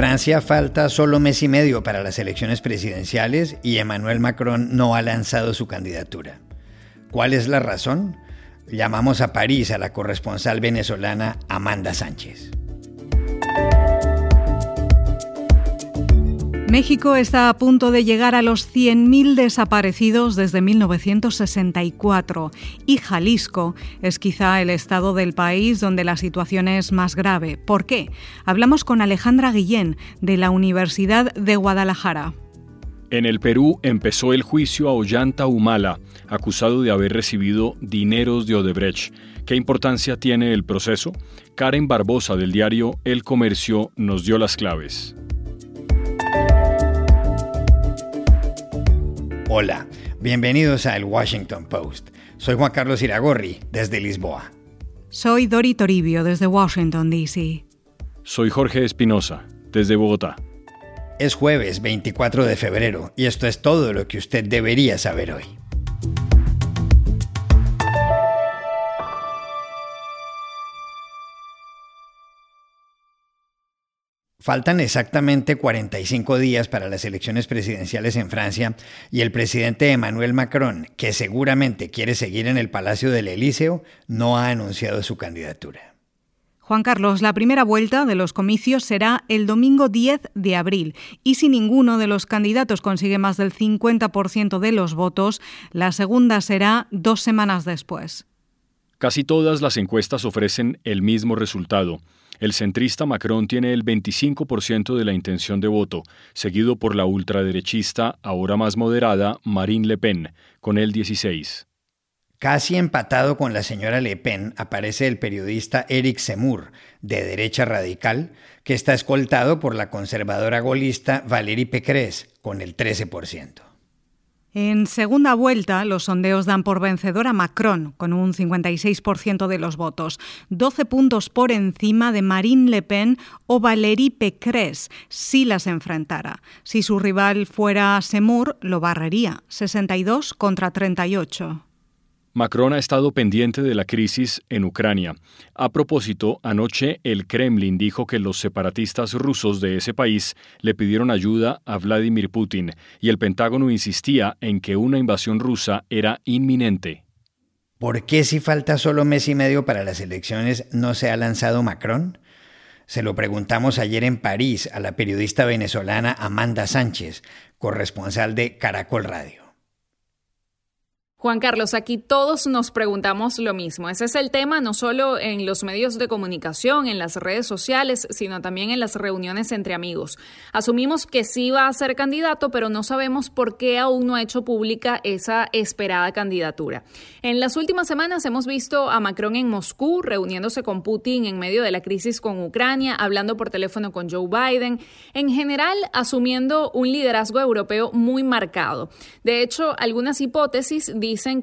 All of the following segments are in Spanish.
Francia falta solo mes y medio para las elecciones presidenciales y Emmanuel Macron no ha lanzado su candidatura. ¿Cuál es la razón? Llamamos a París a la corresponsal venezolana Amanda Sánchez. México está a punto de llegar a los 100.000 desaparecidos desde 1964 y Jalisco es quizá el estado del país donde la situación es más grave. ¿Por qué? Hablamos con Alejandra Guillén de la Universidad de Guadalajara. En el Perú empezó el juicio a Ollanta Humala, acusado de haber recibido dineros de Odebrecht. ¿Qué importancia tiene el proceso? Karen Barbosa del diario El Comercio nos dio las claves. Hola, bienvenidos a El Washington Post. Soy Juan Carlos Iragorri, desde Lisboa. Soy Dori Toribio, desde Washington, D.C. Soy Jorge Espinosa, desde Bogotá. Es jueves 24 de febrero y esto es todo lo que usted debería saber hoy. Faltan exactamente 45 días para las elecciones presidenciales en Francia y el presidente Emmanuel Macron, que seguramente quiere seguir en el Palacio del Elíseo, no ha anunciado su candidatura. Juan Carlos, la primera vuelta de los comicios será el domingo 10 de abril y si ninguno de los candidatos consigue más del 50% de los votos, la segunda será dos semanas después. Casi todas las encuestas ofrecen el mismo resultado. El centrista Macron tiene el 25% de la intención de voto, seguido por la ultraderechista, ahora más moderada, Marine Le Pen, con el 16%. Casi empatado con la señora Le Pen aparece el periodista Eric Zemmour, de derecha radical, que está escoltado por la conservadora golista Valérie Pécresse, con el 13%. En segunda vuelta, los sondeos dan por vencedor a Macron, con un 56% de los votos, 12 puntos por encima de Marine Le Pen o Valérie Pécresse, si las enfrentara. Si su rival fuera Seymour, lo barrería, 62 contra 38. Macron ha estado pendiente de la crisis en Ucrania. A propósito, anoche el Kremlin dijo que los separatistas rusos de ese país le pidieron ayuda a Vladimir Putin y el Pentágono insistía en que una invasión rusa era inminente. ¿Por qué si falta solo mes y medio para las elecciones no se ha lanzado Macron? Se lo preguntamos ayer en París a la periodista venezolana Amanda Sánchez, corresponsal de Caracol Radio. Juan Carlos, aquí todos nos preguntamos lo mismo. Ese es el tema no solo en los medios de comunicación, en las redes sociales, sino también en las reuniones entre amigos. Asumimos que sí va a ser candidato, pero no sabemos por qué aún no ha hecho pública esa esperada candidatura. En las últimas semanas hemos visto a Macron en Moscú reuniéndose con Putin en medio de la crisis con Ucrania, hablando por teléfono con Joe Biden, en general asumiendo un liderazgo europeo muy marcado. De hecho, algunas hipótesis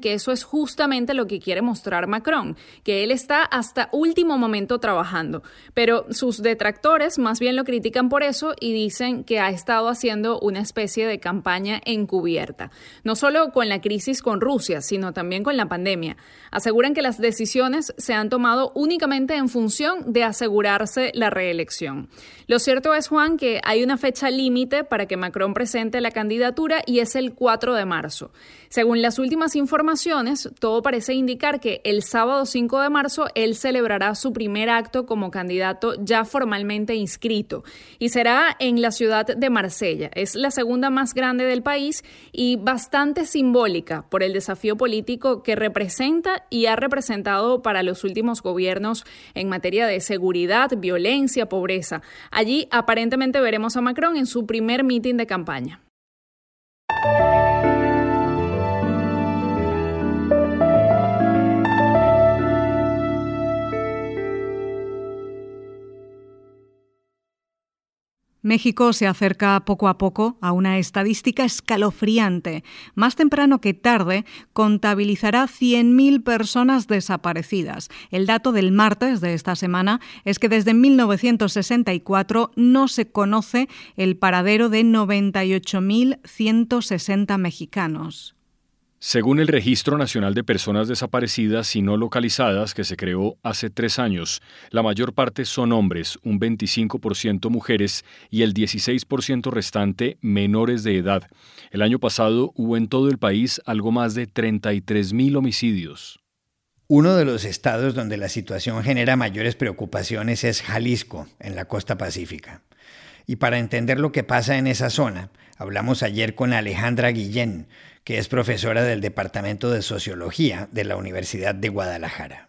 que eso es justamente lo que quiere mostrar Macron, que él está hasta último momento trabajando. Pero sus detractores más bien lo critican por eso y dicen que ha estado haciendo una especie de campaña encubierta, no solo con la crisis con Rusia, sino también con la pandemia. Aseguran que las decisiones se han tomado únicamente en función de asegurarse la reelección. Lo cierto es, Juan, que hay una fecha límite para que Macron presente la candidatura y es el 4 de marzo. Según las últimas informaciones, todo parece indicar que el sábado 5 de marzo él celebrará su primer acto como candidato ya formalmente inscrito y será en la ciudad de Marsella. Es la segunda más grande del país y bastante simbólica por el desafío político que representa y ha representado para los últimos gobiernos en materia de seguridad, violencia, pobreza. Allí aparentemente veremos a Macron en su primer mitin de campaña. México se acerca poco a poco a una estadística escalofriante. Más temprano que tarde, contabilizará 100.000 personas desaparecidas. El dato del martes de esta semana es que desde 1964 no se conoce el paradero de 98.160 mexicanos. Según el Registro Nacional de Personas Desaparecidas y No Localizadas, que se creó hace tres años, la mayor parte son hombres, un 25% mujeres y el 16% restante menores de edad. El año pasado hubo en todo el país algo más de 33.000 homicidios. Uno de los estados donde la situación genera mayores preocupaciones es Jalisco, en la costa pacífica. Y para entender lo que pasa en esa zona, hablamos ayer con Alejandra Guillén, que es profesora del Departamento de Sociología de la Universidad de Guadalajara.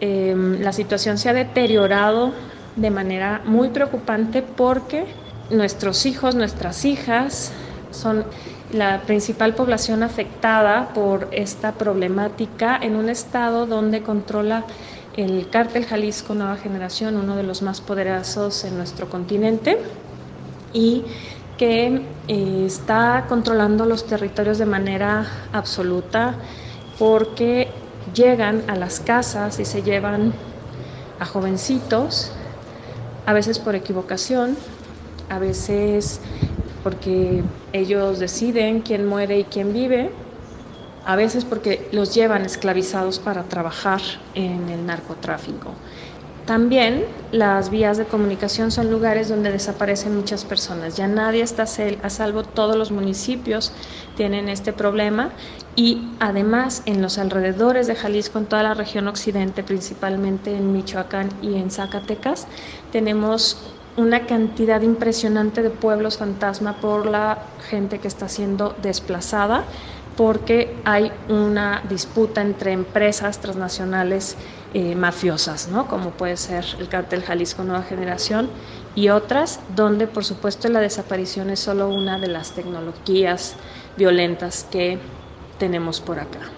Em, la situación se ha deteriorado de manera muy preocupante porque nuestros hijos, nuestras hijas son la principal población afectada por esta problemática en un estado donde controla el cártel Jalisco Nueva Generación, uno de los más poderosos en nuestro continente, y que eh, está controlando los territorios de manera absoluta porque llegan a las casas y se llevan a jovencitos, a veces por equivocación, a veces porque ellos deciden quién muere y quién vive, a veces porque los llevan esclavizados para trabajar en el narcotráfico. También las vías de comunicación son lugares donde desaparecen muchas personas. Ya nadie está a salvo, todos los municipios tienen este problema y además en los alrededores de Jalisco, en toda la región occidente, principalmente en Michoacán y en Zacatecas, tenemos una cantidad impresionante de pueblos fantasma por la gente que está siendo desplazada porque hay una disputa entre empresas transnacionales eh, mafiosas, ¿no? como puede ser el cártel Jalisco Nueva Generación y otras, donde por supuesto la desaparición es solo una de las tecnologías violentas que tenemos por acá.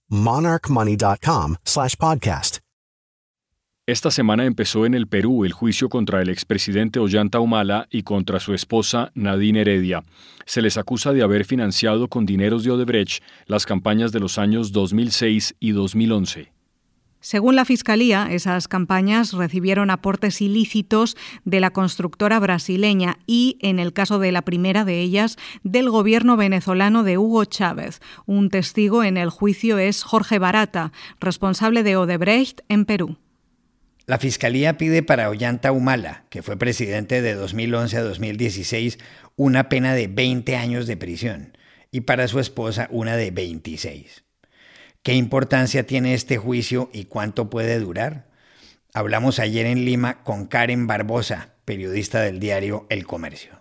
monarchmoney.com podcast. Esta semana empezó en el Perú el juicio contra el expresidente Ollanta Humala y contra su esposa Nadine Heredia. Se les acusa de haber financiado con dineros de Odebrecht las campañas de los años 2006 y 2011. Según la Fiscalía, esas campañas recibieron aportes ilícitos de la constructora brasileña y, en el caso de la primera de ellas, del gobierno venezolano de Hugo Chávez. Un testigo en el juicio es Jorge Barata, responsable de Odebrecht en Perú. La Fiscalía pide para Ollanta Humala, que fue presidente de 2011 a 2016, una pena de 20 años de prisión y para su esposa una de 26. ¿Qué importancia tiene este juicio y cuánto puede durar? Hablamos ayer en Lima con Karen Barbosa, periodista del diario El Comercio.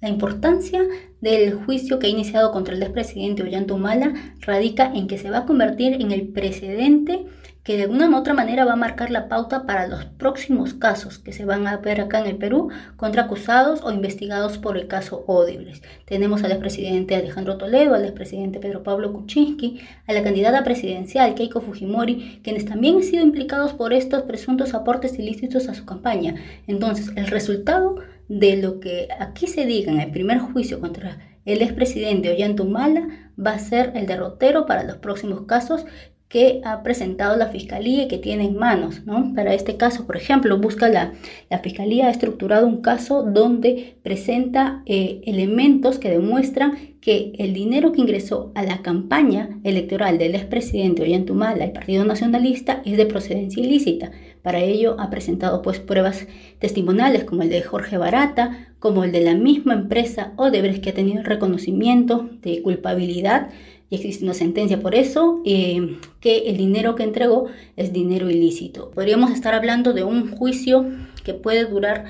La importancia del juicio que ha iniciado contra el expresidente Ollanta Humala radica en que se va a convertir en el precedente que de alguna u otra manera va a marcar la pauta para los próximos casos que se van a ver acá en el Perú contra acusados o investigados por el caso Odebrecht. Tenemos al expresidente Alejandro Toledo, al expresidente Pedro Pablo Kuczynski, a la candidata presidencial Keiko Fujimori, quienes también han sido implicados por estos presuntos aportes ilícitos a su campaña. Entonces, el resultado de lo que aquí se diga en el primer juicio contra el expresidente Ollanta Humala va a ser el derrotero para los próximos casos que ha presentado la Fiscalía y que tiene en manos. ¿no? Para este caso, por ejemplo, busca la, la Fiscalía ha estructurado un caso donde presenta eh, elementos que demuestran que el dinero que ingresó a la campaña electoral del expresidente Ollantumala, el Partido Nacionalista, es de procedencia ilícita. Para ello ha presentado pues pruebas testimoniales como el de Jorge Barata, como el de la misma empresa Odebrecht que ha tenido reconocimiento de culpabilidad y existe una sentencia por eso, eh, que el dinero que entregó es dinero ilícito. Podríamos estar hablando de un juicio que puede durar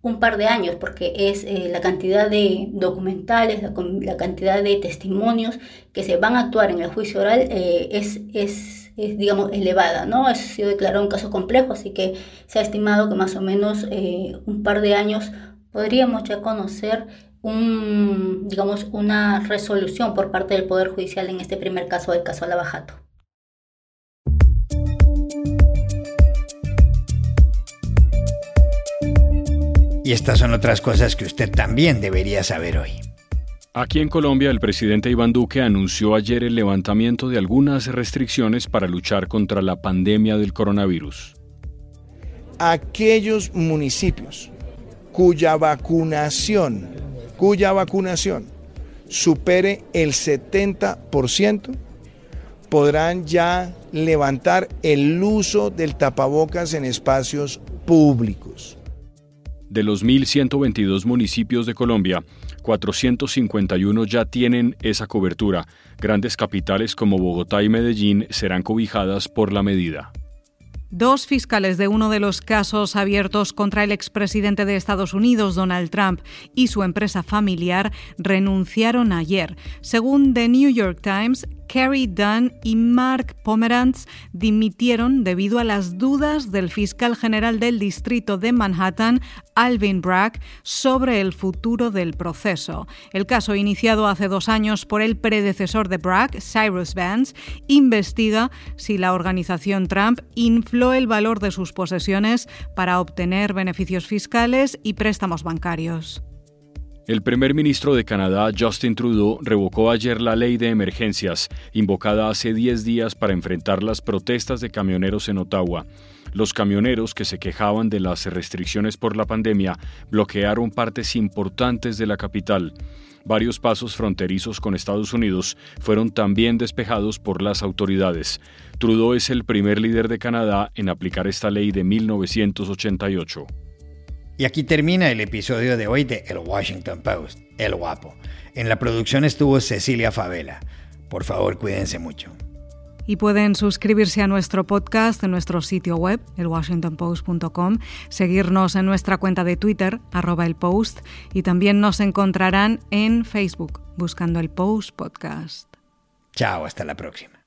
un par de años, porque es eh, la cantidad de documentales, la, cantidad de testimonios que se van a actuar en el juicio oral eh, es, es, es, digamos, elevada, ¿no? Ha sido declarado un caso complejo, así que se ha estimado que más o menos un par de años podríamos ya conocer un, digamos, una resolución por parte del Poder Judicial en este primer caso del caso Lavajato. Y estas son otras cosas que usted también debería saber hoy. Aquí en Colombia, el presidente Iván Duque anunció ayer el levantamiento de algunas restricciones para luchar contra la pandemia del coronavirus. Aquellos municipios cuya vacunación cuya vacunación supere el 70%, podrán ya levantar el uso del tapabocas en espacios públicos. De los 1.122 municipios de Colombia, 451 ya tienen esa cobertura. Grandes capitales como Bogotá y Medellín serán cobijadas por la medida. Dos fiscales de uno de los casos abiertos contra el expresidente de Estados Unidos, Donald Trump, y su empresa familiar renunciaron ayer. Según The New York Times, Carrie Dunn y Mark Pomerantz dimitieron debido a las dudas del fiscal general del distrito de Manhattan, Alvin Bragg, sobre el futuro del proceso. El caso, iniciado hace dos años por el predecesor de Bragg, Cyrus Vance, investiga si la organización Trump infló el valor de sus posesiones para obtener beneficios fiscales y préstamos bancarios. El primer ministro de Canadá, Justin Trudeau, revocó ayer la ley de emergencias, invocada hace 10 días para enfrentar las protestas de camioneros en Ottawa. Los camioneros que se quejaban de las restricciones por la pandemia bloquearon partes importantes de la capital. Varios pasos fronterizos con Estados Unidos fueron también despejados por las autoridades. Trudeau es el primer líder de Canadá en aplicar esta ley de 1988. Y aquí termina el episodio de hoy de El Washington Post, El Guapo. En la producción estuvo Cecilia Favela. Por favor, cuídense mucho. Y pueden suscribirse a nuestro podcast en nuestro sitio web, elwashingtonpost.com, seguirnos en nuestra cuenta de Twitter, arroba el post, y también nos encontrarán en Facebook, buscando el Post Podcast. Chao, hasta la próxima.